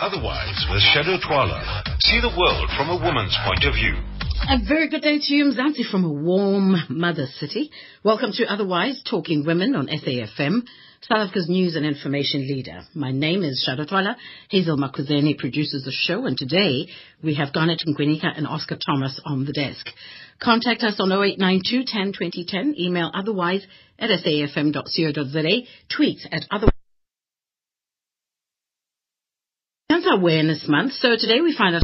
Otherwise, with Shado Twala, see the world from a woman's point of view. A very good day to you, Mzansi, from a warm mother city. Welcome to Otherwise, Talking Women on SAFM, South Africa's news and information leader. My name is Shado Twala. Hazel Makuzeni produces the show, and today we have Garnet Ngwinika and Oscar Thomas on the desk. Contact us on 0892 10 2010, email otherwise at safm.co.za, tweet at otherwise. Cancer Awareness Month, so today we find out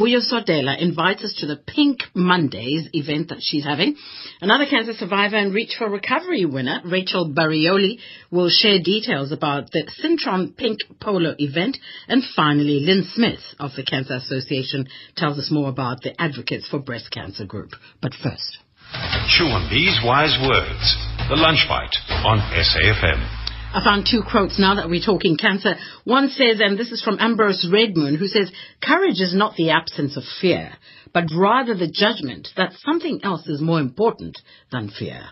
Vuyo Sodela invites us to the Pink Mondays event that she's having. Another cancer survivor and Reach for Recovery winner, Rachel Barioli, will share details about the Cintron Pink Polo event. And finally, Lynn Smith of the Cancer Association tells us more about the Advocates for Breast Cancer group. But first. Chew on these wise words. The Lunch Bite on SAFM. I found two quotes now that we're talking cancer. One says, and this is from Ambrose Redmoon, who says, courage is not the absence of fear, but rather the judgment that something else is more important than fear.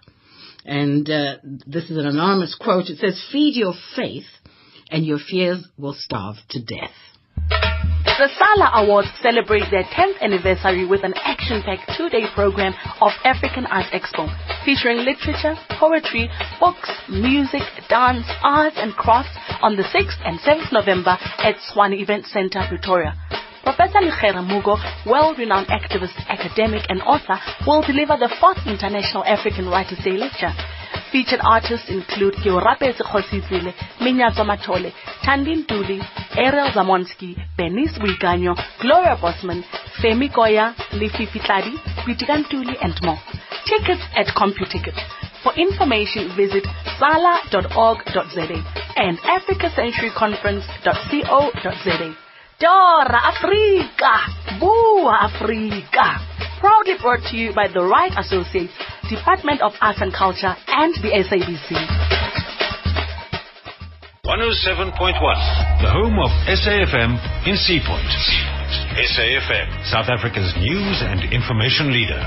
And uh, this is an anonymous quote. It says, feed your faith and your fears will starve to death. The Sala Awards celebrate their 10th anniversary with an action-packed two-day program of African Art Expo, featuring literature, poetry, books, music, dance, arts and crafts on the 6th and 7th November at Swan Event Center, Pretoria. Professor Lekgera Mugo, world-renowned activist, academic and author, will deliver the 4th International African Writers' Day lecture. Featured artists include Keorapetse Kgositsile, Minyazo Matole, Tandin Tuli, Ariel Zamonski, Bernice Buikanyo, Gloria Bosman, Femi Goya, Lefifi Tladi, Pitika Ntuli, and more. Tickets at CompuTicket. For information, visit sala.org.za and africacenturyconference.co.za. Dora Africa! Boo Africa! Proudly brought to you by the Right Associates, Department of Arts and Culture, and the SABC. 107.1, the home of SAFM in Seapoint. SAFM, South Africa's news and information leader.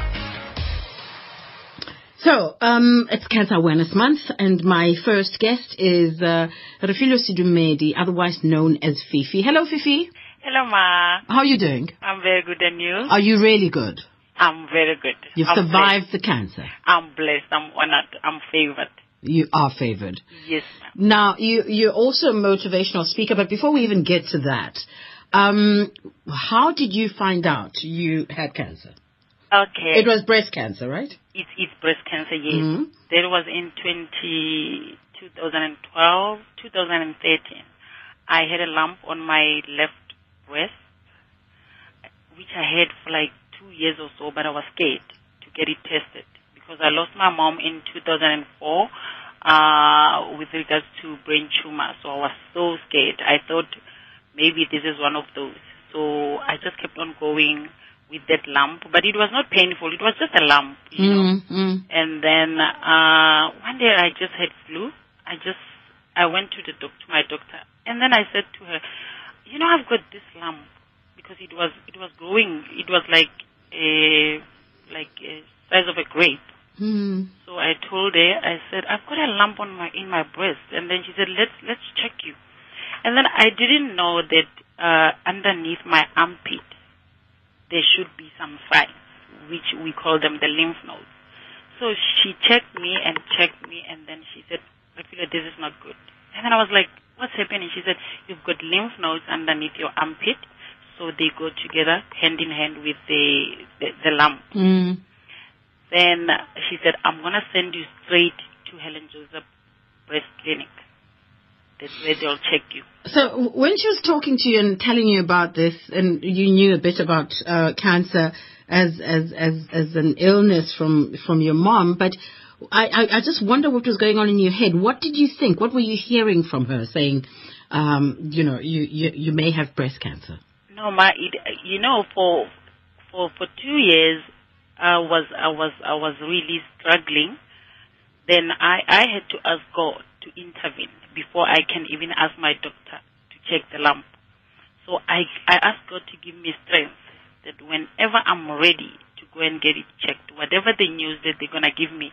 So, um, it's Cancer Awareness Month, and my first guest is uh, Refilwe Sedumedi, otherwise known as Fifi. Hello, Fifi. Hello, Ma. How are you doing? I'm very good, and you? Are you really good? I'm very good. You've I'm survived the cancer. I'm blessed. I'm honored. I'm favored. You are favored. Yes, ma'am. Now, you, you're also a motivational speaker, but before we even get to that, um, how did you find out you had cancer? Okay. It was breast cancer, right? It's, it's breast cancer, yes. Mhm. That was in 20, 2012, 2013. I had a lump on my left which I had for like two years or so, but I was scared to get it tested because I lost my mom in 2004 uh, with regards to brain tumor. So I was so scared. I thought maybe this is one of those. So I just kept on going with that lump, but it was not painful. It was just a lump, you know. Mm, mm. And then uh, one day I just had flu. I just I went to the doc to my doctor, and then I said to her, you know, I've got this lump because it was it was growing. It was like a like a size of a grape. Mm. So I told her, I said, I've got a lump on my in my breast, and then she said, let's let's check you. And then I didn't know that uh, underneath my armpit there should be some signs, which we call them the lymph nodes. So she checked me and checked me, and then she said, I feel like this is not good. And then I was like, what's happening? She said, you've got lymph nodes underneath your armpit, so they go together hand in hand with the the, the lump. Mm. Then she said, I'm going to send you straight to Helen Joseph Breast Clinic. That's where they'll check you. So when she was talking to you and telling you about this, and you knew a bit about uh, cancer as as as as an illness from from your mom, but I, I I just wonder what was going on in your head. What did you think? What were you hearing from her saying? Um, you know, you, you you may have breast cancer. No, my, you know, for for for two years, I was I was I was really struggling. Then I I had to ask God to intervene before I can even ask my doctor to check the lump. So I I asked God to give me strength that whenever I'm ready to to go and get it checked. Whatever the news that they're gonna give me,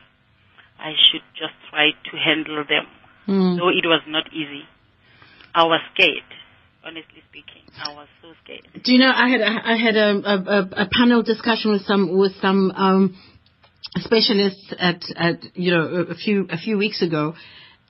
I should just try to handle them. Mm. So it was not easy. I was scared, honestly speaking. I was so scared. Do you know I had I had a, a, a panel discussion with some with some um, specialists at, at you know a few a few weeks ago,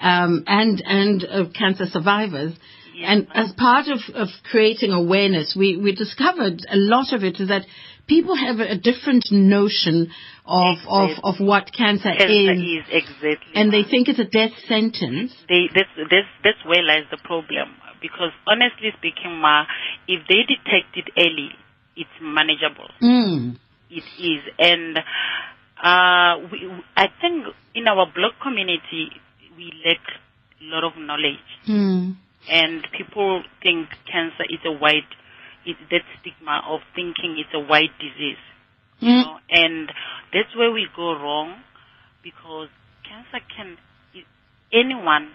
um, and and uh, cancer survivors. Yes, and as part of, of creating awareness, we, we discovered a lot of it is that people have a, different notion of, of, of what cancer, Cancer is, is exactly. and they think it's a death sentence. they that's that's that's where lies the problem. Because honestly speaking, ma, if they detect it early, it's manageable. Mm. It is, and uh, we, I think in our black community we lack a lot of knowledge, Mm. and people think cancer is a white. It, that stigma of thinking it's a white disease, you Mm. know, and that's where we go wrong, because cancer can anyone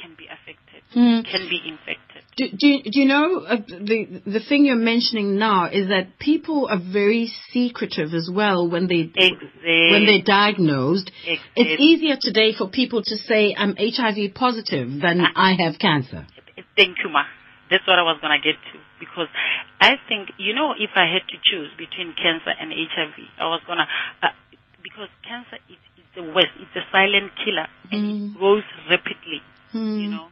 can be affected, Mm. can be infected. Do, do, you- do you know uh, the the thing you're mentioning now is that people are very secretive as well when they Exactly. when they're diagnosed. It's easier today for people to say I'm HIV positive than I have cancer. Thank you, ma. That's what I was gonna get to because I think you know if I had to choose between cancer and HIV, I was gonna uh, because cancer is, is the worst. It's a silent killer and Mm. it grows rapidly. Hmm. You know,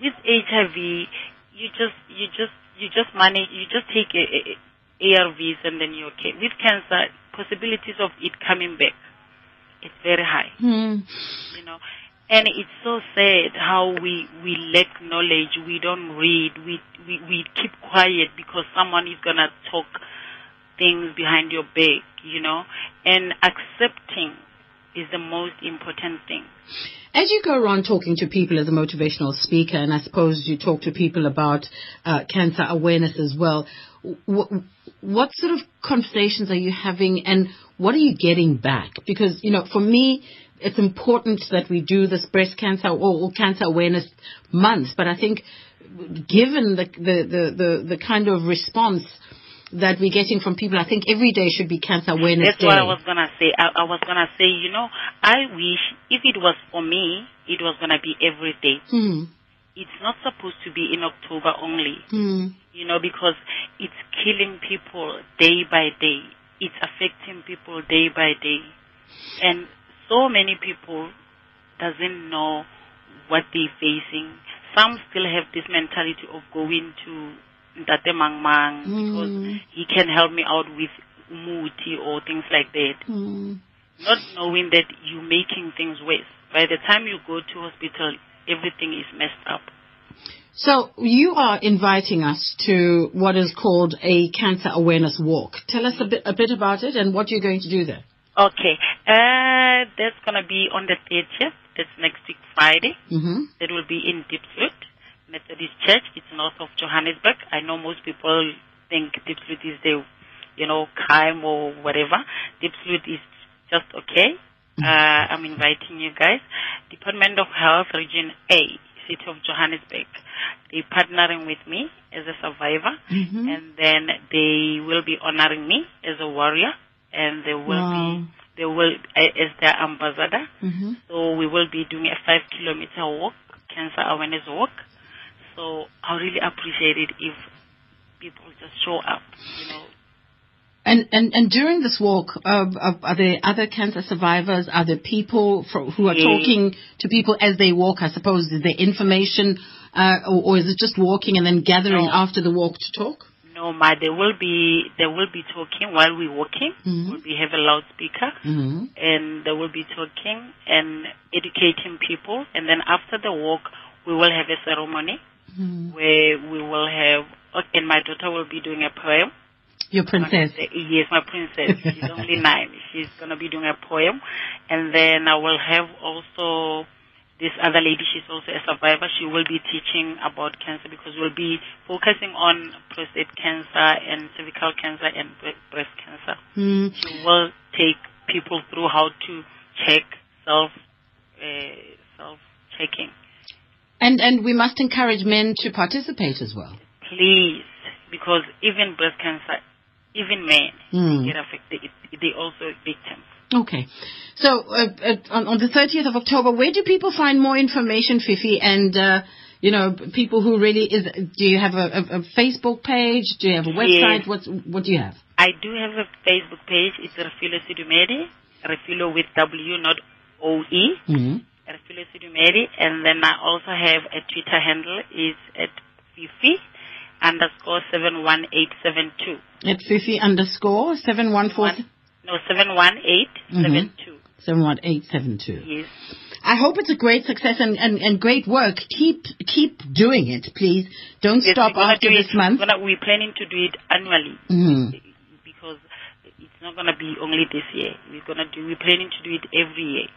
with HIV, you just you just you just manage you just take a, a, ARVs and then you're okay. With cancer, possibilities of it coming back, it's very high Hmm. you know. And it's so sad how we, we lack knowledge, we don't read, we, we, we keep quiet because someone is gonna talk things behind your back, you know. And accepting is the most important thing. As you go around talking to people as a motivational speaker, and I suppose you talk to people about uh, cancer awareness as well, what sort of conversations are you having and what are you getting back? Because, you know, for me, it's important that we do this breast cancer or, cancer awareness month, but I think given the, the, the, the, kind of response that we're getting from people, I think every day should be cancer awareness That's day. what I was gonna say. I, I was gonna say, you know, I wish if it was for me, it was gonna be every day. Hmm. It's not supposed to be in October only. Hmm. you know, because it's killing people day by day. It's affecting people day by day. And so many people doesn't know what they're facing. Some still have this mentality of going to Ndate Mang Mang because Mm. he can help me out with umuti or things like that. Hmm. Not knowing that you're making things worse. By the time you go to hospital, everything is messed up. So you are inviting us to what is called a cancer awareness walk. Tell us a bit a bit about it and what you're going to do there. Okay. Uh, that's gonna be on the 30th. That's next week Friday. hmm That will be in Diepsloot Methodist Church. It's north of Johannesburg. I know most people think Diepsloot is the, you know, crime or whatever. Diepsloot is just okay. Uh, I'm inviting you guys. Department of Health Region A, City of Johannesburg. They're partnering with me as a survivor Mhm. and then they will be honoring me as a warrior and they will Wow. be they will as their ambassador hmm so we will be doing a five kilometer walk cancer awareness walk so i really appreciate it if people just show up you know And, and and during this walk, uh, are there other cancer survivors? Are there people fro- who are talking to people as they walk? I suppose is there information, uh, or, or is it just walking and then gathering No. after the walk to talk? No ma there will be there will be talking while we're walking Mhm. we'll be have a loudspeaker hmm and they will be talking and educating people and then after the walk we will have a ceremony hmm where we will have and my daughter will be doing a poem Your princess. Yes, my princess. She's only nine. She's gonna be doing a poem, and then I will have also this other lady. She's also a survivor. She will be teaching about cancer because we'll be focusing on prostate cancer and cervical cancer and breast cancer. Hmm. She will take people through how to check self uh, self checking. And and we must encourage men to participate as well. Please, because even breast cancer even men Mm. get affected. They also victims. Okay. So uh, uh, on, on the 30th of October, where do people find more information, Fifi? And, uh, you know, people who really is, do you have a, a, a Facebook page? Do you have a website? Yes. What's, what do you have? I do have a Facebook page. It's Refilwe Sidumedi. Refilwe with W, not O-E. Mm-hmm. Refilwe Sidumedi. And then I also have a Twitter handle. is at Fifi underscore 71872. At Fifi underscore 714 One- No, 71872. 71872. Yes. I hope it's a great success and, and, and great work. Keep keep doing it, please. Don't Yes, stop after do this it, month. We're, gonna, we're planning to do it annually Mhm. because it's not going to be only this year. We're going to do. We're planning to do it every year.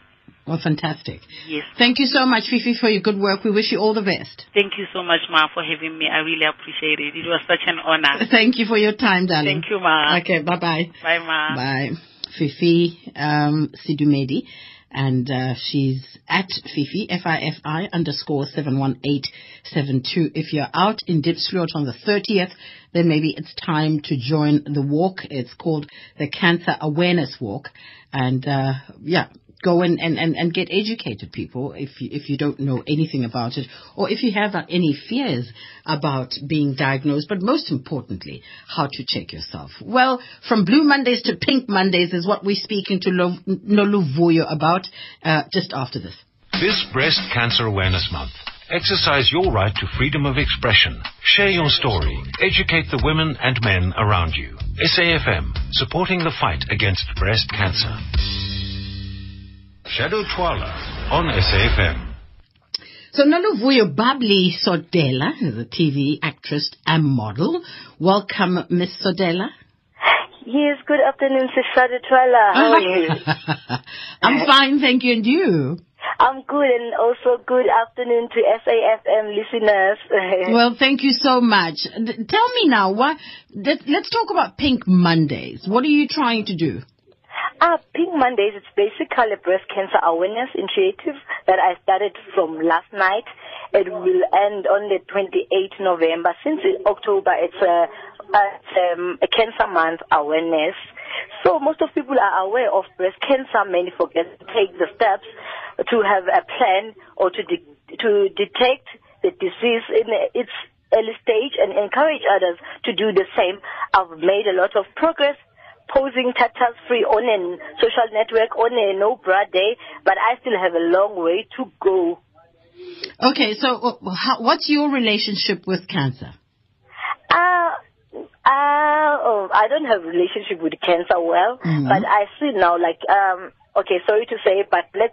Well, fantastic. Yes. Thank you so much, Fifi, for your good work. We wish you all the best. Thank you so much, Ma, for having me. I really appreciate it. It was such an honor. Thank you for your time, darling. Thank you, Ma. Okay, bye-bye. Bye, Ma. Bye. Fifi um, Sidumedi. And uh, she's at Fifi, F-I-F-I underscore 71872. If you're out in Diepsloot on the 30th, then maybe it's time to join the walk. It's called the Cancer Awareness Walk. And uh, yeah, go and, and, and, and get educated, people, if you, if you don't know anything about it, or if you have any fears about being diagnosed, but most importantly, how to check yourself. Well, from Blue Mondays to Pink Mondays is what we're speaking to Lo- Noluvuyo about uh, just after this. This Breast Cancer Awareness Month. Exercise your right to freedom of expression. Share your story. Educate the women and men around you. SAFM, supporting the fight against breast cancer. Shado Twala on SAFM. So Noluvuyo Babli Sodela is a TV actress and model. Welcome, Miss Sodela. Yes, good afternoon, Sister Twala. How are you? I'm fine, thank you, and you? I'm good and also good afternoon to SAFM listeners. Well, thank you so much. D- tell me now, what? Let, let's talk about Pink Mondays. What are you trying to do? Ah, Pink Mondays, it's basically a breast cancer awareness initiative that I started from last night. It will end on the 28th November. Since October, it's a, um, a cancer month awareness. So most of people are aware of breast cancer. Many forget to take the steps to have a plan or to de- to detect the disease in its early stage and encourage others to do the same. I've made a lot of progress posing tatas free on a social network on a no bra day, but I still have a long way to go. Okay, so uh, what's your relationship with cancer? Uh, uh, oh, I don't have relationship with cancer well, Mhm. but I see now like, um, okay, sorry to say, but black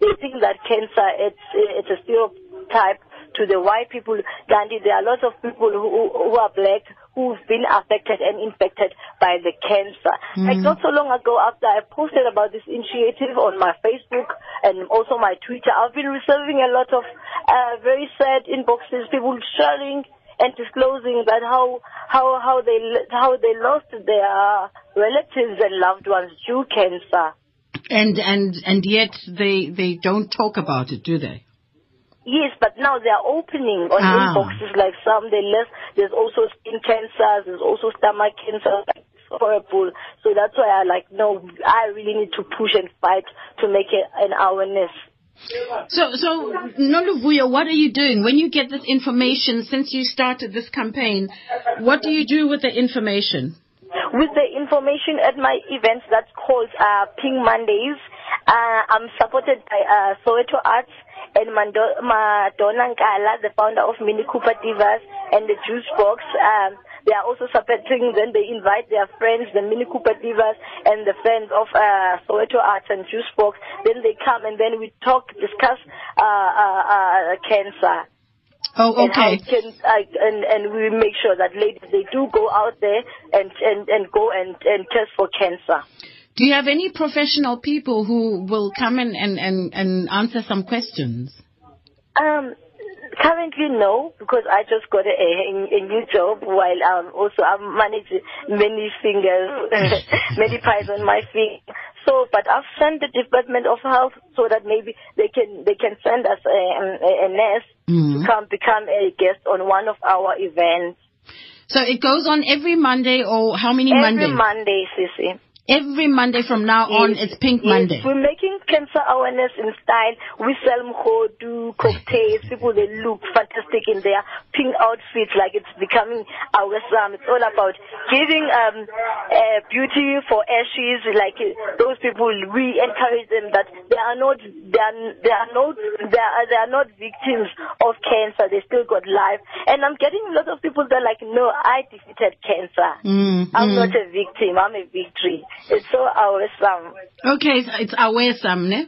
they think that cancer, it's, it's a stereotype to the white people. Gandhi, there are lots of people who, who are black who've been affected and infected by the cancer. Like not so long ago after I posted about this initiative on my Facebook and also my Twitter, I've been receiving a lot of uh, very sad inboxes, people sharing and disclosing that how how how they how they lost their relatives and loved ones due cancer. And and and yet they they don't talk about it, do they? Yes, but now they are opening on Ah. inboxes like some they less. There's also skin cancers. There's also stomach cancer. Like, it's horrible. So that's why I like no. I really need to push and fight to make it an awareness. So so Noluvuyo, what are you doing when you get this information? Since you started this campaign, what do you do with the information? with the information at my events that's called uh, Pink Mondays. Uh, I'm supported by uh, Soweto Arts and Mando- Madonna Nkala, the founder of Mini Cooper Divas and the Juice Box. Um, they are also supporting, then they invite their friends, the Mini Cooper Divas and the friends of uh, Soweto Arts and Juice Box. Then they come and then we talk, discuss uh, uh, uh, cancer Oh, and okay. it can, uh, and and we make sure that ladies they do go out there and and and go and and test for cancer. Do you have any professional people who will come in and, and, and answer some questions? Um, currently no, because I just got a, a, a new job while um also I'm managing many fingers, many pies on my finger. So, but I've sent the Department of Health so that maybe they can they can send us a, a, a nurse Mhm. to come become a guest on one of our events. So it goes on every Monday or how many Every Mondays? Monday, Sissy. Every Monday from now on, Yes, it's Pink yes. Monday. We're making cancer awareness in style. We sell mhodu, cocktails. People, they look fantastic in their pink outfits like it's becoming our Islam. It's all about giving um, uh, beauty for ashes. Like those people, we encourage them that they are not, they are, they are not, they are, they are not victims of cancer. They still got life. And I'm getting a lot of people that are like, no, I defeated cancer. Mm, I'm mm. not a victim. I'm a victory. It's so our Islam. Okay, so it's aware some, ne?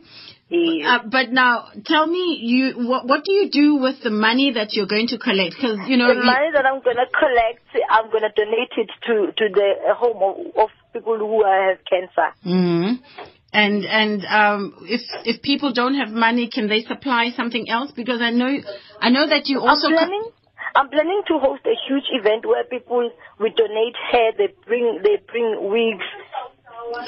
Yes. Uh, but now, tell me, you what, what do you do with the money that you're going to collect? Because you know, the money that I'm gonna collect, I'm gonna donate it to to the home of, of people who have cancer. Mhm. and and um, if if people don't have money, can they supply something else? Because I know I know that you also I'm co- planning. I'm planning to host a huge event where people we donate hair. They bring they bring wigs.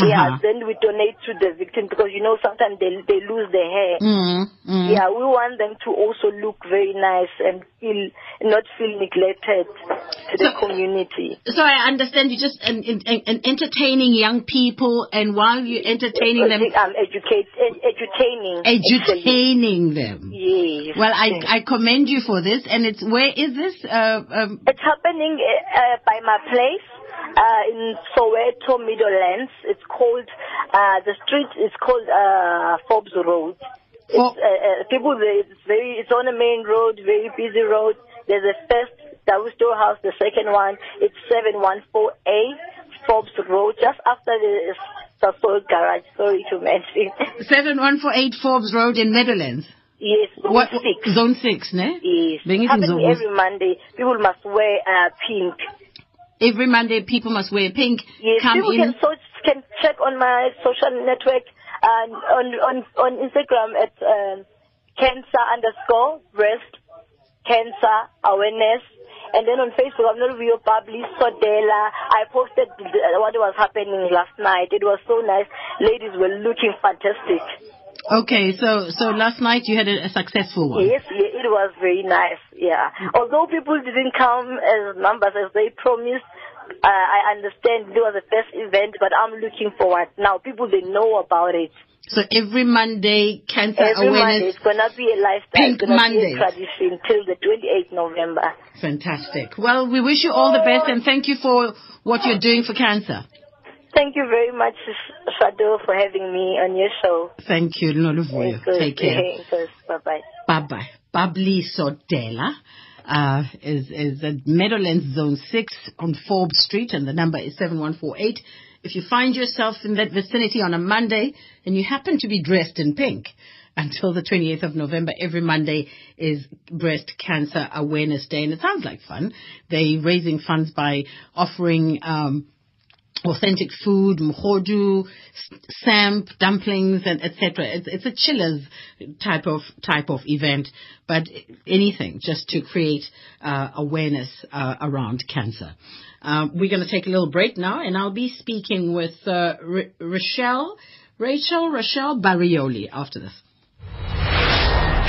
Yeah, Uh-huh. then we donate to the victim because you know sometimes they they lose their hair. Mm, mm. Yeah, we want them to also look very nice and feel not feel neglected to the community. So I understand you just and, and, and entertaining young people, and while you're entertaining them, I'm educate, ed- edutaining. actually. them. Yes. Well, I I commend you for this, and it's where is this? Uh, um, It's happening uh, uh, by my place uh, in Soweto, Meadowlands. It's called uh, the street is called uh, Forbes Road. It's, uh, uh, people, it's very, it's on a main road, very busy road. There's a first double store house. The second one, it's 714A Forbes Road, just after the Sasol garage. Sorry to mention. seven one four eight Forbes Road in Meadowlands. yes, What six. zone six, ne? Yes, Bring it in happening every Monday. People must wear uh, pink. Every Monday, people must wear pink. Yes, come people in. can search, can check on my social network and on on on Instagram at um, cancer underscore breast cancer awareness. And then on Facebook, I'm not Rio Babli Sodela. I posted what was happening last night. It was so nice. Ladies were looking fantastic. Okay, so so last night you had a, a successful one. Yes, yeah, it was very nice. Yeah. Although people didn't come as numbers as they promised, uh, I understand it was the first event, but I'm looking forward now. People they know about it. So every Monday, cancer Every Monday it's gonna be a lifestyle. Pink it's Monday. be a tradition till the 28th November. Fantastic. Well, we wish you all the best and thank you for what you're doing for cancer. Thank you very much, Shado, for having me on your show. Thank you, Noluvuyo. Take care. Bye bye. Bye bye. Babli Sodela uh, is, is at Meadowlands Zone 6 on Forbes Street, and the number is 7148. If you find yourself in that vicinity on a Monday and you happen to be dressed in pink, until the 28th of November, every Monday is Breast Cancer Awareness Day, and it sounds like fun. They're raising funds by offering um, authentic food, mhodu, s- samp, dumplings, and etc. It's, it's a chillers type of type of event, but anything just to create uh, awareness uh, around cancer. Um, we're going to take a little break now, and I'll be speaking with uh, R- Rochelle, Rachel, Rochelle Barrioli after this.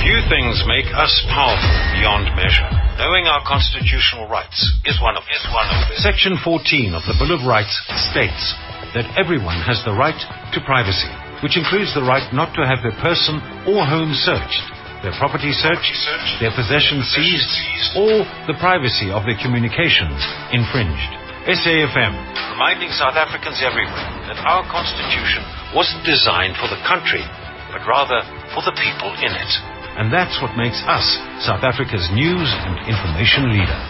Few things make us powerful beyond measure. Knowing our constitutional rights is one of is one of them. Section 14 of the Bill of Rights states that everyone has the right to privacy, which includes the right not to have their person or home searched, their property searched, their possessions seized, or the privacy of their communications infringed. SAFM, reminding South Africans everywhere that our constitution wasn't designed for the country, but rather for the people in it. And that's what makes us South Africa's news and information leader.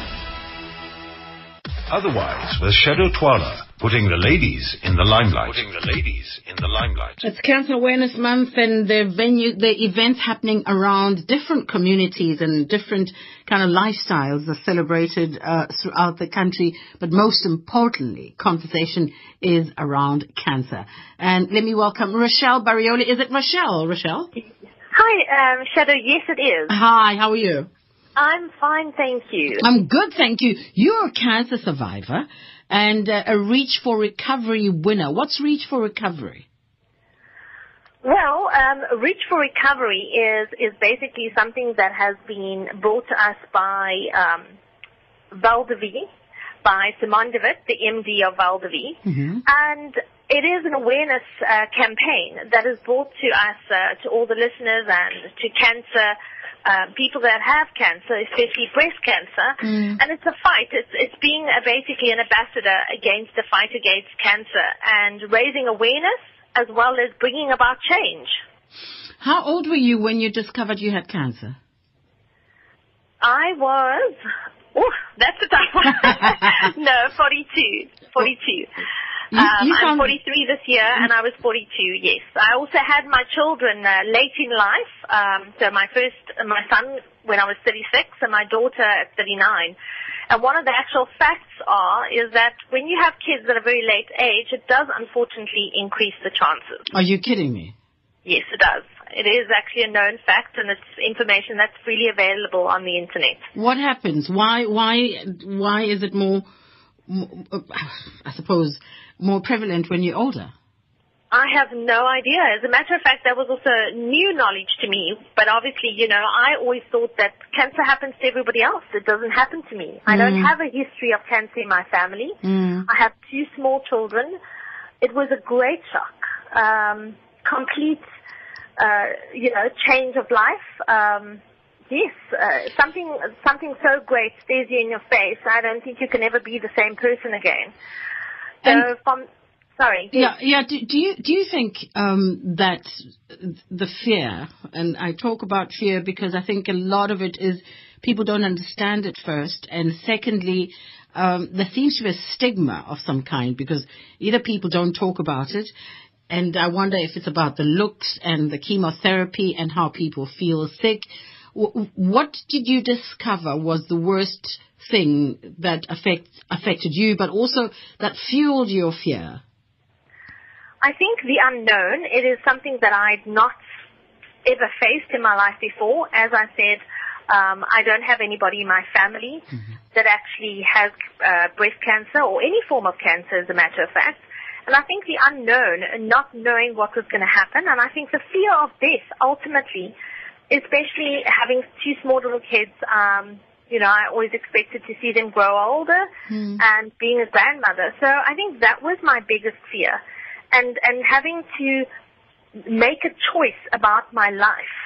Otherwise, with Shado Twala, putting the ladies in the limelight. Putting the ladies in the limelight. It's Cancer Awareness Month and the venue, the events happening around different communities and different kind of lifestyles are celebrated uh, throughout the country. But most importantly, conversation is around cancer. And let me welcome Rochelle Barrioli. Is it Rochelle? Rochelle? Hi, um, Shado. Yes, it is. Hi, how are you? I'm fine, thank you. I'm good, thank you. You're a cancer survivor and uh, a Reach for Recovery winner. What's Reach for Recovery? Well, um, Reach for Recovery is is basically something that has been brought to us by um, Val by Simon de Wit, the MD of Val de Vie. And it is an awareness uh, campaign that is brought to us, uh, to all the listeners and to cancer uh, people that have cancer, especially breast cancer. And it's a fight. It's, it's being basically an ambassador against the fight against cancer and raising awareness as well as bringing about change. How old were you when you discovered you had cancer? I was, oh, that's a tough one. no, 42. 42. You- um, I'm 43 this year, and I was 42. Yes, I also had my children uh, late in life. Um, so my first, uh, my son when I was 36, and my daughter at 39. And one of the actual facts are is that when you have kids at a very late age, it does unfortunately increase the chances. Are you kidding me? Yes, it does. It is actually a known fact, and it's information that's freely available on the internet. What happens? Why, why, why is it more, I suppose, more prevalent when you're older? I have no idea. As a matter of fact, that was also new knowledge to me. But obviously, you know, I always thought that cancer happens to everybody else. It doesn't happen to me. I don't have a history of cancer in my family. I have two small children. It was a great shock. Um, complete, uh, you know, change of life. Um, yes, uh, something, something so great stares you in your face. I don't think you can ever be the same person again. So And- from, sorry. Yeah, yeah. Do, do you do you think um, that the fear, and I talk about fear because I think a lot of it is people don't understand it first, and secondly, um, there seems to be a stigma of some kind because either people don't talk about it, and I wonder if it's about the looks and the chemotherapy and how people feel sick. What did you discover was the worst thing that affect, affected you, but also that fueled your fear? I think the unknown, it is something that I'd not ever faced in my life before. As I said, um, I don't have anybody in my family that actually has uh, breast cancer or any form of cancer, as a matter of fact. And I think the unknown and not knowing what was going to happen, and I think the fear of death ultimately, especially having two small little kids, um, you know, I always expected to see them grow older and being a grandmother. So I think that was my biggest fear. And, and having to make a choice about my life.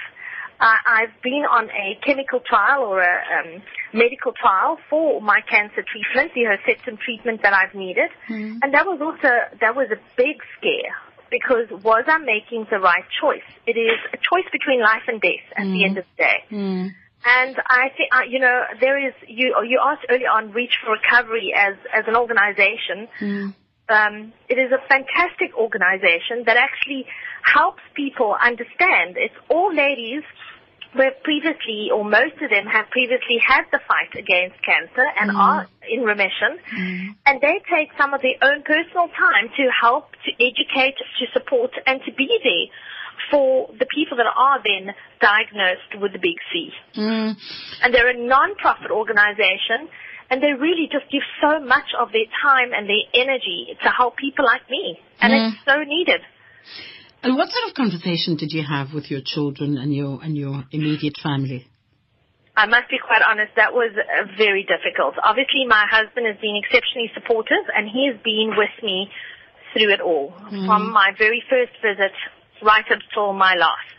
Uh, I've been on a chemical trial or a um, medical trial for my cancer treatment, the Herceptin treatment that I've needed, and that was also that was a big scare because was I making the right choice? It is a choice between life and death at the end of the day. And I think, uh, you know, there is, you, you asked earlier on Reach for Recovery as, as an organization. Um, it is a fantastic organization that actually helps people understand. It's all ladies have previously, or most of them have previously had the fight against cancer and mm. are in remission. Mm. And they take some of their own personal time to help, to educate, to support, and to be there for the people that are then diagnosed with the big C. Mm. And they're a non-profit organization, and they really just give so much of their time and their energy to help people like me. And it's so needed. And what sort of conversation did you have with your children and your and your immediate family? I must be quite honest, that was uh, very difficult. Obviously, my husband has been exceptionally supportive, and he has been with me through it all, from my very first visit right until my last.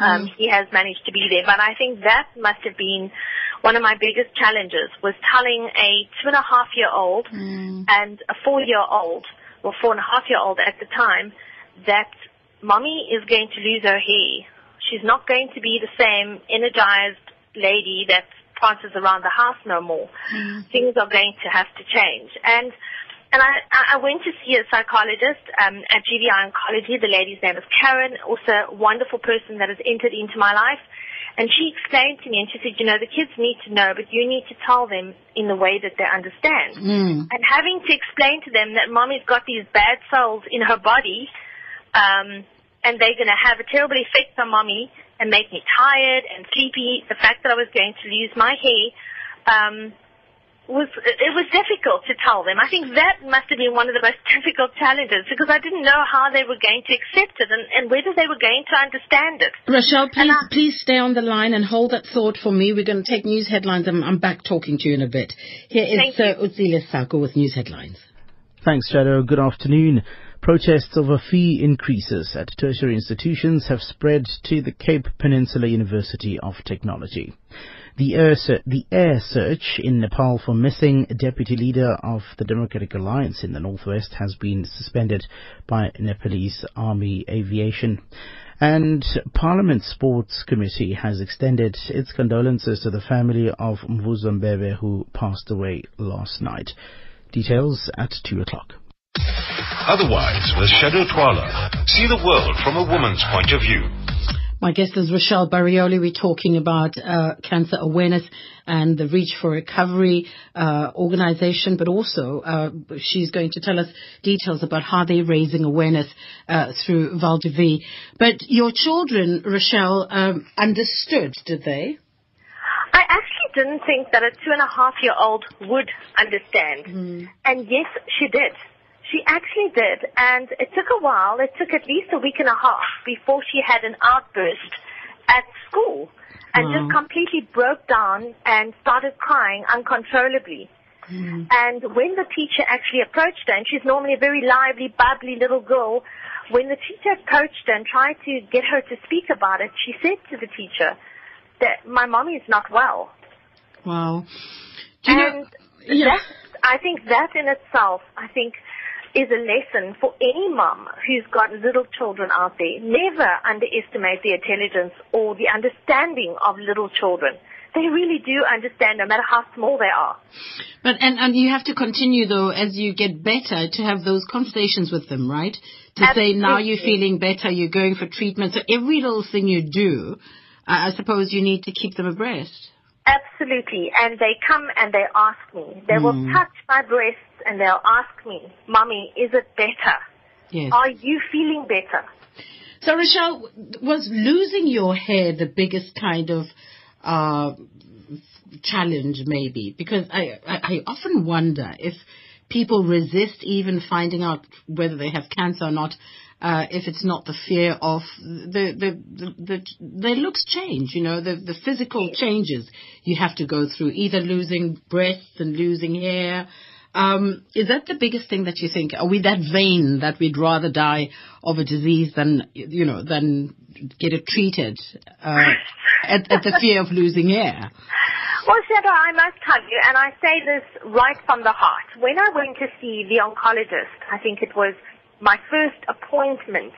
Um, he has managed to be there, but I think that must have been one of my biggest challenges was telling a two and a half year old and a four year old, or four and a half year old at the time, that mommy is going to lose her hair. She's not going to be the same energized lady that prances around the house no more. Things are going to have to change. And and I, I went to see a psychologist um, at GVI Oncology. The lady's name is Karen, also a wonderful person that has entered into my life. And she explained to me, and she said, you know, the kids need to know, but you need to tell them in the way that they understand. And having to explain to them that mommy's got these bad cells in her body, um, and they're going to have a terrible effect on mommy and make me tired and sleepy. The fact that I was going to lose my hair, um, was it was difficult to tell them. I think that must have been one of the most difficult challenges because I didn't know how they were going to accept it and, and whether they were going to understand it. Rochelle, please, I- please stay on the line and hold that thought for me. We're going to take news headlines. I'm, I'm back talking to you in a bit. Here is Thank uh, Utsile Sako with news headlines. Thanks, Shado. Good afternoon. Protests over fee increases at tertiary institutions have spread to the Cape Peninsula University of Technology. The air, the air search in Nepal for missing deputy leader of the Democratic Alliance in the northwest has been suspended by Nepalese Army Aviation. And Parliament Sports Committee has extended its condolences to the family of Mvuzo Mbebe who passed away last night. Details at 2 o'clock. Otherwise, with Shado Twala, see the world from a woman's point of view. My guest is Rochelle Barioli. We're talking about uh, cancer awareness and the Reach for Recovery uh, organization, but also uh, she's going to tell us details about how they're raising awareness uh, through Val de Vie. But your children, Rochelle, um, understood, did they? I actually didn't think that a two and a half year old would understand. And yes, she did. She actually did. And it took a while. It took at least a week and a half before she had an outburst at school and just mm. completely broke down and started crying uncontrollably. Mm. And when the teacher actually approached her, and she's normally a very lively, bubbly little girl, when the teacher approached her and tried to get her to speak about it, she said to the teacher that my mommy is not well. Wow. Do you know? and Yeah. that, I think that in itself, I think, is a lesson for any mom who's got little children out there. Never underestimate the intelligence or the understanding of little children. They really do understand no matter how small they are. But and and you have to continue though as you get better to have those conversations with them, right? To say now you're feeling better, you're going for treatment. So every little thing you do, I suppose you need to keep them abreast. Absolutely. And they come and they ask me. They will touch my breasts and they'll ask me, Mommy, is it better? Yes. Are you feeling better? So Rochelle, was losing your hair the biggest kind of uh, challenge, maybe? Because I, I I often wonder if people resist even finding out whether they have cancer or not. Uh, if it's not the fear of the the the, the their looks change, you know, the the physical changes you have to go through, either losing breasts and losing hair. Um, is that the biggest thing that you think? Are we that vain that we'd rather die of a disease than you know than get it treated uh, at, at the fear of losing hair? Well, Shado, I must tell you, and I say this right from the heart. When I went to see the oncologist, I think it was my first appointment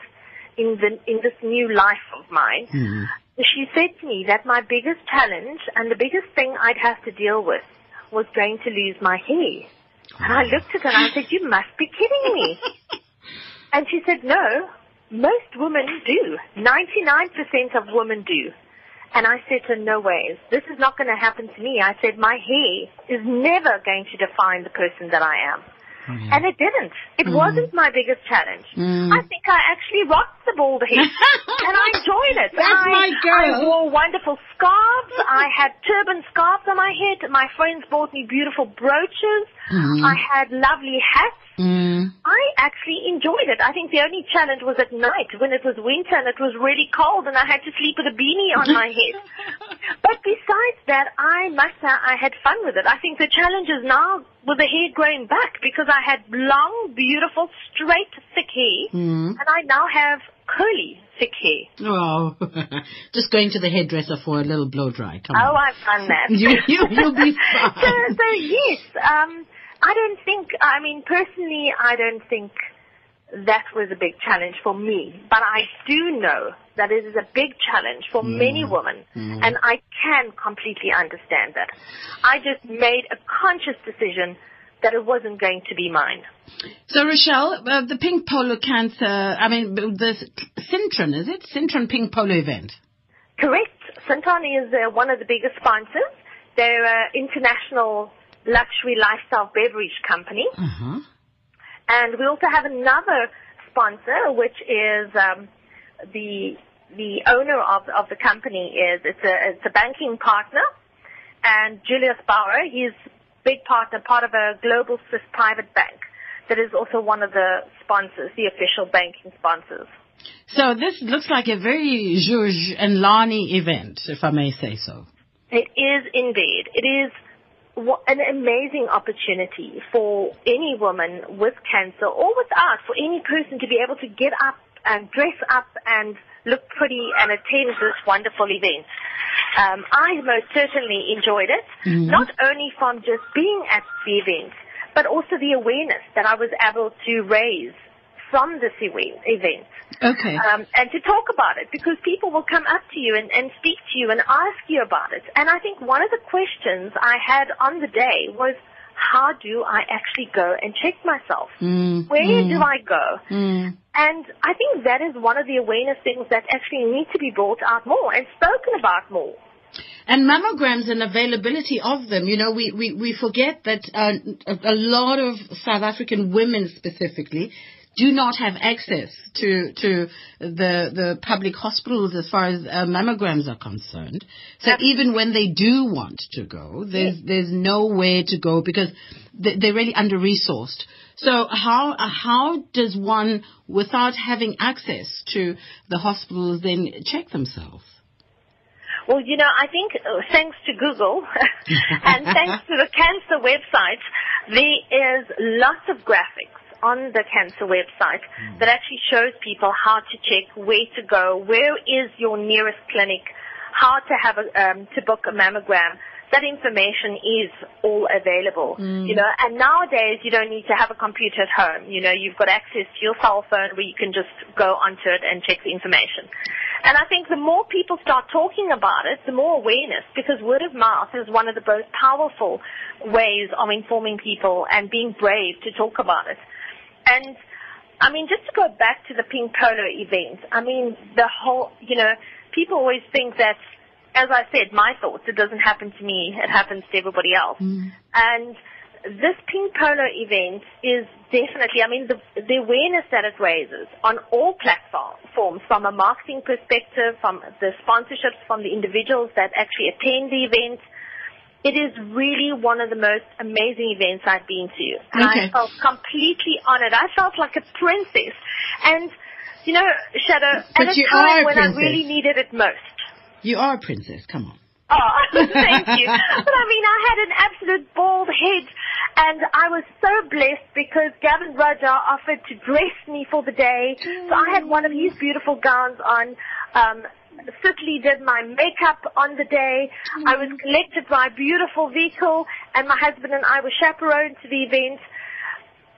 in the in this new life of mine. Hmm. She said to me that my biggest challenge and the biggest thing I'd have to deal with was going to lose my hair. And I oh. looked at her and I said, "You must be kidding me." and she said, "No, most women do. Ninety-nine percent of women do." And I said to her, no ways. This is not going to happen to me. I said, my hair is never going to define the person that I am. Mm-hmm. And it didn't. It mm-hmm. wasn't my biggest challenge. Mm. I think I actually rocked the bald head. and I enjoyed it. That's I, my girl. I wore wonderful scarves. I had turban scarves on my head. My friends bought me beautiful brooches. I had lovely hats. Mm. I actually enjoyed it. I think the only challenge was at night when it was winter and it was really cold and I had to sleep with a beanie on my head. But besides that, I must say I had fun with it. I think the challenge is now with the hair growing back because I had long, beautiful, straight, thick hair and I now have curly, thick hair. Oh, just going to the hairdresser for a little blow dry. Come Oh, on. I've done that. You, you, you'll be so, so yes, um, I don't think. I mean, personally, I don't think that was a big challenge for me. But I do know that it is a big challenge for many women, and I can completely understand that. I just made a conscious decision that it wasn't going to be mine. So Rochelle, uh, the pink polo cancer, I mean, the Cintron, is it? Cintron pink polo event. Correct. Santani is uh, one of the biggest sponsors. They're an international luxury lifestyle beverage company. Uh-huh. And we also have another sponsor, which is um, the the owner of of the company is it's a it's a banking partner, and Julius Baer. He's big partner, part of a global Swiss private bank that is also one of the sponsors, the official banking sponsors. So this looks like a very George and Lani event, if I may say so. It is indeed. It is an amazing opportunity for any woman with cancer or without, for any person to be able to get up and dress up and look pretty and attend this wonderful event. Um, I most certainly enjoyed it, mm-hmm. not only from just being at the event, but also the awareness that I was able to raise from this event. Okay. Um, and to talk about it because people will come up to you and, and speak to you and ask you about it. And I think one of the questions I had on the day was, how do I actually go and check myself? Mm, Where mm, do I go? Mm. And I think that is one of the awareness things that actually need to be brought out more and spoken about more. And mammograms and availability of them, you know, we, we, we forget that uh, a lot of South African women specifically do not have access to to the the public hospitals as far as uh, mammograms are concerned. So even when they do want to go, there's there's nowhere to go because they're really under resourced. So how how does one, without having access to the hospitals, then check themselves? Well, you know, I think uh, thanks to Google and thanks to the cancer website, there is lots of graphics on the cancer website mm. that actually shows people how to check where to go, where is your nearest clinic, how to have a, um, to book a mammogram. That information is all available, mm. you know, and nowadays you don't need to have a computer at home. You know, you've got access to your cell phone where you can just go onto it and check the information. And I think the more people start talking about it, the more awareness, because word of mouth is one of the most powerful ways of informing people and being brave to talk about it. And I mean, just to go back to the pink polo event, I mean, the whole, you know, people always think that, as I said, my thoughts, it doesn't happen to me, it happens to everybody else. Mm. And this pink polo event is definitely, I mean, the, the awareness that it raises on all platforms, from a marketing perspective, from the sponsorships, from the individuals that actually attend the event, it is really one of the most amazing events I've been to. And okay. I felt completely honored. I felt like a princess. And, you know, Shado, but at a time when princess. I really needed it most. You are a princess, come on. Oh, thank you. But I mean, I had an absolute bald head, and I was so blessed because Gavin Rajah offered to dress me for the day. So I had one of his beautiful gowns on. Um, Cicely did my makeup on the day. I was collected by a beautiful vehicle, and my husband and I were chaperoned to the event.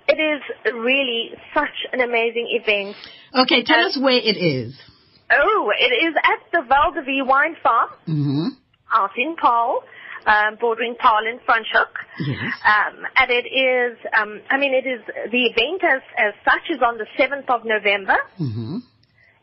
It is really such an amazing event. Okay, tell us where it is. Oh, it is at the Val de Vie Wine Farm Mm-hmm. out in Paarl, um, bordering Paarl and Franschhoek. Yes. Um, and it is, um, I mean, it is, the event as, as such is on the 7th of November. Mm-hmm.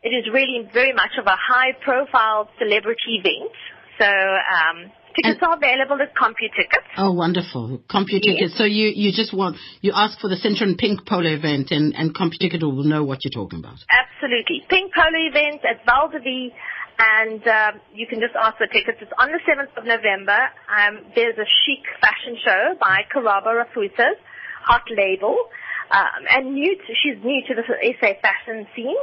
It is really very much of a high profile celebrity event. So, um, tickets are available at CompuTickets. Oh, wonderful. CompuTicket. So you, you just want, you ask for the Cintron Pink Polo event and, and CompuTicket will know what you're talking about. Absolutely. Pink Polo event at Val de Vie. And um, you can just ask for tickets. It's on the 7th of November. Um, there's a chic fashion show by Karaba Rafuitas, Hot Label. Um, and new to, she's new to the SA fashion scene.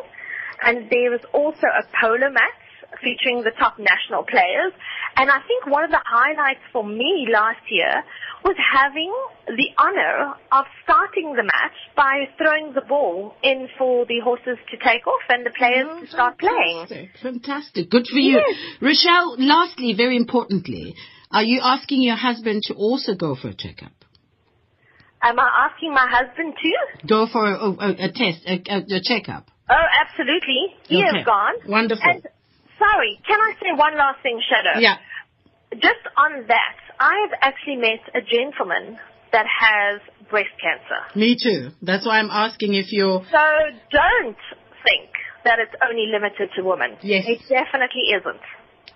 And there is also a polo match featuring the top national players. And I think one of the highlights for me last year was having the honor of starting the match by throwing the ball in for the horses to take off and the players Oh, to mm-hmm. start playing. fantastic. Fantastic. Good for you. Yes. Rochelle, lastly, very importantly, are you asking your husband to also go for a checkup? Am I asking my husband too? Go for a, a, a test, a, a, a checkup. Oh, absolutely. He Okay. has gone. Wonderful. And sorry, can I say one last thing, Shado? Yeah. Just on that, I've actually met a gentleman that has breast cancer. Me too. That's why I'm asking if you're. So don't think that it's only limited to women. Yes. It definitely isn't.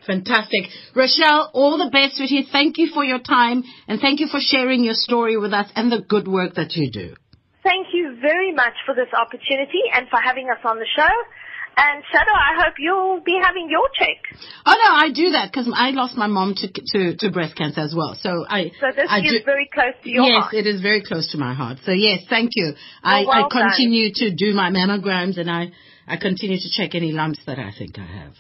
Fantastic. Rochelle, all the best with you. Thank you for your time and thank you for sharing your story with us and the good work that you do. Thank you very much for this opportunity and for having us on the show. And Shado, I hope you'll be having your check. Oh no, I do that because I lost my mom to, to to breast cancer as well. So I So this I is do, very close to your yes, heart. it is very close to my heart. So yes, thank you. I, well I done. continue to do my mammograms and I I continue to check any lumps that I think I have.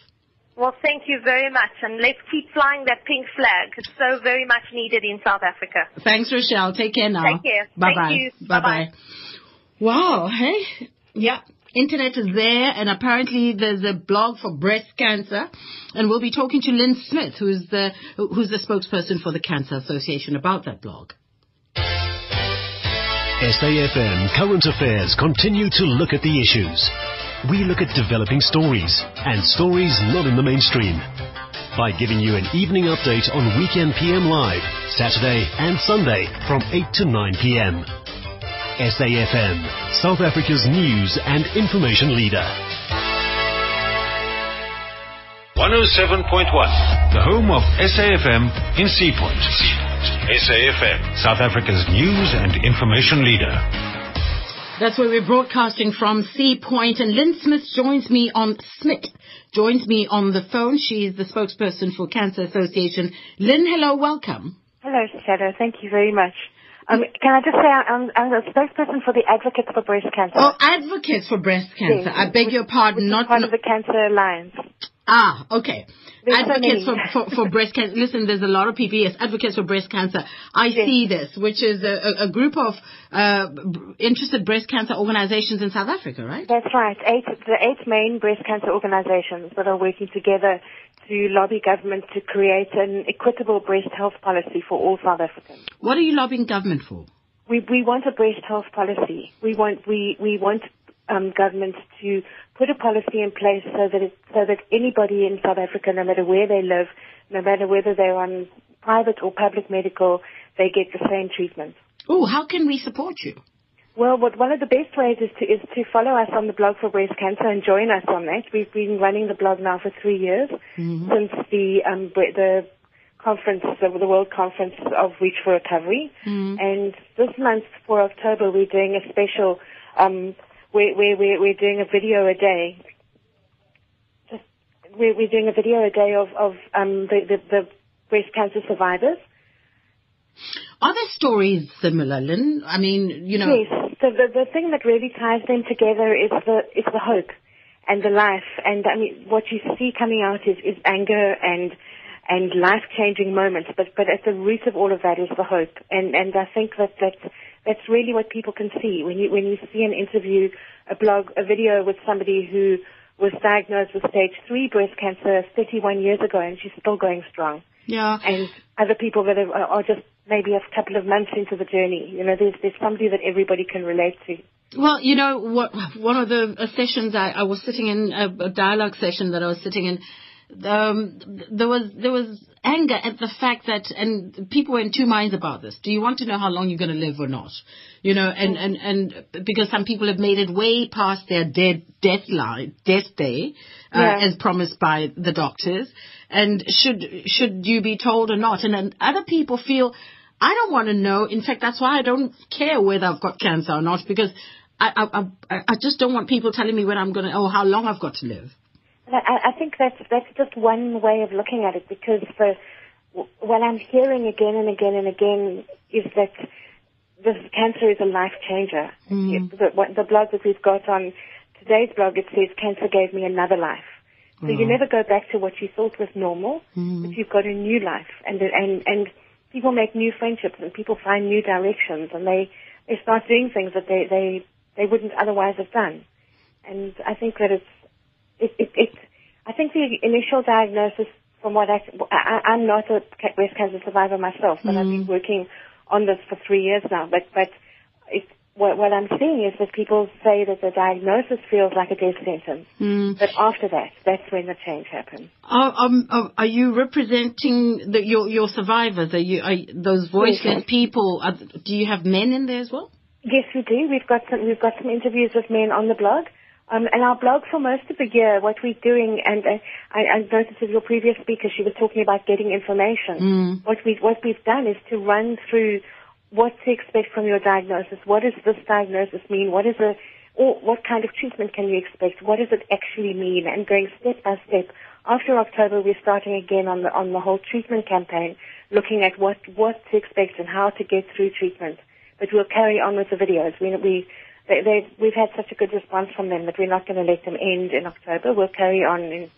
Well, thank you very much, and let's keep flying that pink flag. It's so very much needed in South Africa. Thanks, Rochelle. Take care now. Take care. Bye bye. Bye Bye-bye. bye. Wow. Hey. Yeah. Internet is there, and apparently there's a blog for breast cancer, and we'll be talking to Lynn Smith, who's the who's the spokesperson for the Cancer Association about that blog. SAFM Current Affairs continue to look at the issues. We look at developing stories and stories not in the mainstream by giving you an evening update on Weekend PM Live, Saturday and Sunday from 8 to 9 p.m. SAFM, South Africa's news and information leader. 107.1, the home of SAFM in Seapoint. SAFM, South Africa's news and information leader. That's where we're broadcasting from Sea Point, and Lynn Smith joins me on Smith joins me on the phone. She's the spokesperson for Cancer Association. Lynn, hello, welcome. Hello, Shado. Thank you very much. Um, can I just say I'm, I'm a spokesperson for the Advocates for Breast Cancer. Oh, advocates for breast cancer. Yes, I beg which- your pardon, is not part of the Cancer Alliance. Ah, okay. There's so advocates for, for, for breast cancer. Listen, there's a lot of people. Yes, advocates for breast cancer. I Yes. see this, which is a, a, a group of uh, interested breast cancer organizations in South Africa, right? That's right. Eight, the eight main breast cancer organizations that are working together to lobby government to create an equitable breast health policy for all South Africans. What are you lobbying government for? We, we want a breast health policy. We want, we, we want um, government to put a policy in place so that it, so that anybody in South Africa, no matter where they live, no matter whether they're on private or public medical, they get the same treatment. Oh, how can we support you? Well, what, one of the best ways is to is to follow us on the blog for breast cancer and join us on that. We've been running the blog now for three years since the um, the conference, the, the World Conference of Reach for Recovery. And this month for October, we're doing a special um, where, where we're, we're doing a video a day. Just, we're, we're doing a video a day of of um, the, the the breast cancer survivors. Are there stories similar, Lynn? I mean, you know. Yes, the, the the thing that really ties them together is the is the hope and the life. And I mean, what you see coming out is is anger and and life changing moments. But but at the root of all of that is the hope. And and I think that that's that's really what people can see when you when you see an interview, a blog, a video with somebody who was diagnosed with stage three breast cancer 31 years ago, and she's still going strong Yeah. and other people that are, just maybe a couple of months into the journey. You know, there's there's somebody that everybody can relate to. Well, you know what? One of the uh, sessions I, I was sitting in a, a dialogue session that I was sitting in. Um, there was there was anger at the fact that and people were in two minds about this. Do you want to know how long you're going to live or not? You know, and and and because some people have made it way past their dead death line, death day, uh, Yeah. as promised by the doctors. And should should you be told or not? And then other people feel I don't want to know. In fact, that's why I don't care whether I've got cancer or not because I I I, I just don't want people telling me when I'm going to or how long I've got to live. I, I think that's that's just one way of looking at it because the what I'm hearing again and again and again is that this cancer is a life changer. Mm. The, what, the blog that we've got on today's blog it says cancer gave me another life. So you mm. never go back to what you thought was normal, mm. but you've got a new life, and and and people make new friendships, and people find new directions, and they they start doing things that they they they wouldn't otherwise have done. And I think that it's it, it, it, I think the initial diagnosis, from what I, I I'm not a breast cancer survivor myself, but I've been working on this for three years now. But but it, what, what I'm seeing is that people say that the diagnosis feels like a death sentence, but after that, that's when the change happens. Are, um, are, are you representing the, your your survivors? Are you are those voiceless people? Are, do you have men in there as well? Yes, we do. We've got some, we've got some interviews with men on the blog. Um, and our blog for most of the year, what we're doing, and uh, I, I noticed with your previous speaker, she was talking about getting information. What we what we've done is to run through what to expect from your diagnosis. What does this diagnosis mean? What is a or what kind of treatment can you expect? What does it actually mean? And going step by step. After October, we're starting again on the on the whole treatment campaign, looking at what what to expect and how to get through treatment. But we'll carry on with the videos. We we they, we've had such a good response from them that we're not going to let them end in October. We'll carry on in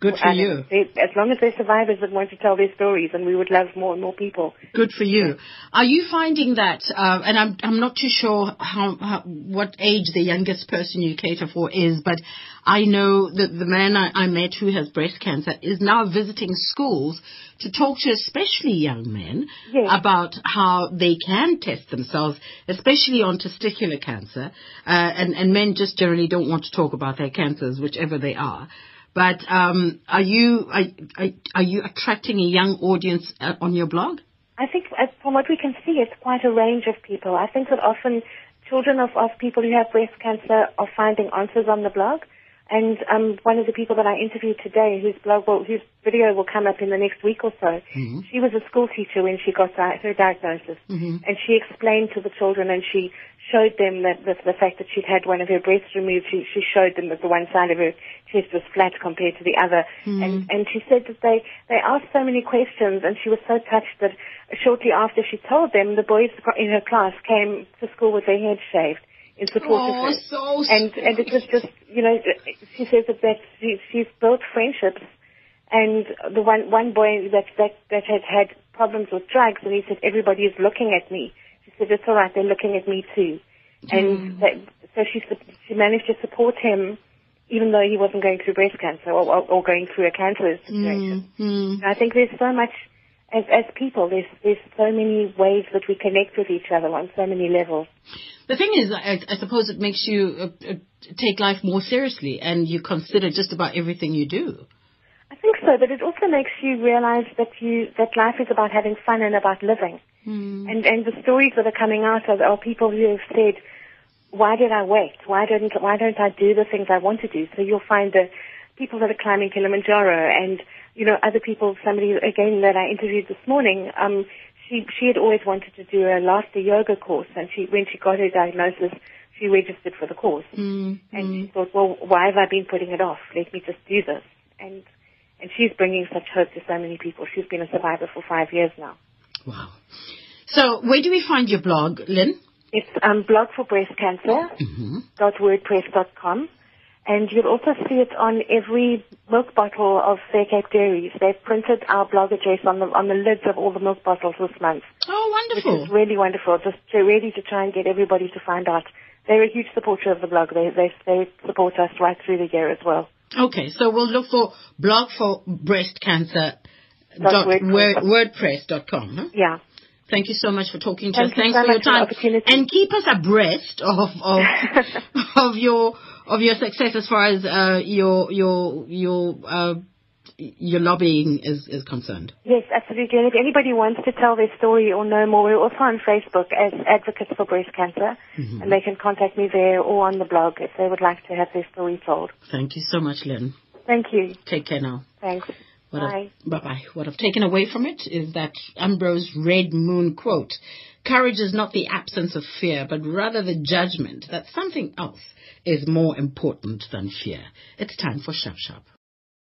Good for you. They, as long as they're survivors that want to tell their stories, and we would love more and more people. Good for you. Are you finding that? Uh, and I'm I'm not too sure how, how what age the youngest person you cater for is, but I know that the man I, I met who has breast cancer is now visiting schools to talk to especially young men Yes. about how they can test themselves, especially on testicular cancer. Uh, and, and men just generally don't want to talk about their cancers, whichever they are. But um, are you are, are, you attracting a young audience uh, on your blog? I think, uh, from what we can see, it's quite a range of people. I think that often children of, of people who have breast cancer are finding answers on the blog. And um, one of the people that I interviewed today, whose blog, will, whose video will come up in the next week or so, she was a school teacher when she got di- her diagnosis, and she explained to the children and she showed them that the, the fact that she'd had one of her breasts removed. She, she showed them that the one side of her chest was flat compared to the other, hmm. and and she said that they they asked so many questions, and she was so touched that shortly after she told them, the boys in her class came to school with their heads shaved in support Oh, of her. so and and it was just you know she says that, that she, she's built friendships. And the one one boy that that that had had problems with drugs and he said everybody is looking at me. She said it's all right. They're looking at me too. And hmm. that, so she she managed to support him even though he wasn't going through breast cancer or, or, or going through a cancer situation Mm. I think there's so much as as people there's there's so many ways that we connect with each other on so many levels The thing is, I, I suppose it makes you uh, uh, take life more seriously, and you consider just about everything you do. I think so, but it also makes you realize that you that life is about having fun and about living. And and the stories that are coming out are, are people who have said, "Why did I wait? Why didn't Why don't I do the things I want to do?" So you'll find the people that are climbing Kilimanjaro, and you know other people. Somebody again that I interviewed this morning. Um, she she had always wanted to do a laughter yoga course, and she when she got her diagnosis, she registered for the course. And she thought, well, why have I been putting it off? Let me just do this. And and she's bringing such hope to so many people. She's been a survivor for five years now. Wow. So, where do we find your blog, Lynn? It's um, blog for breast cancer dot wordpress dot com, and you'll also see it on every milk bottle of Fair Cape Dairies. They've printed our blog address on the on the lids of all the milk bottles this month, Oh, wonderful! which is really wonderful. Just to, really to try and get everybody to find out. They're a huge supporter of the blog. They they they support us right through the year as well. Okay, so we'll look for blog for breast cancer. Dot Dot wordpress. word, wordpress.com. Huh? Yeah. Thank you so much for talking to Thank us. you Thanks so for your much for time. And keep us abreast of of, of your of your success as far as uh, your your your uh, your lobbying is is concerned. Yes, absolutely. And if anybody wants to tell their story or know more, we're also on Facebook as Advocates for Breast Cancer, and they can contact me there or on the blog if they would like to have their story told. Thank you so much, Lynn. Thank you. Take care now. Thanks. What Bye. I've, bye-bye. What I've taken away from it is that Ambrose Redmoon quote, courage is not the absence of fear, but rather the judgment that something else is more important than fear. It's time for Sharp Sharp.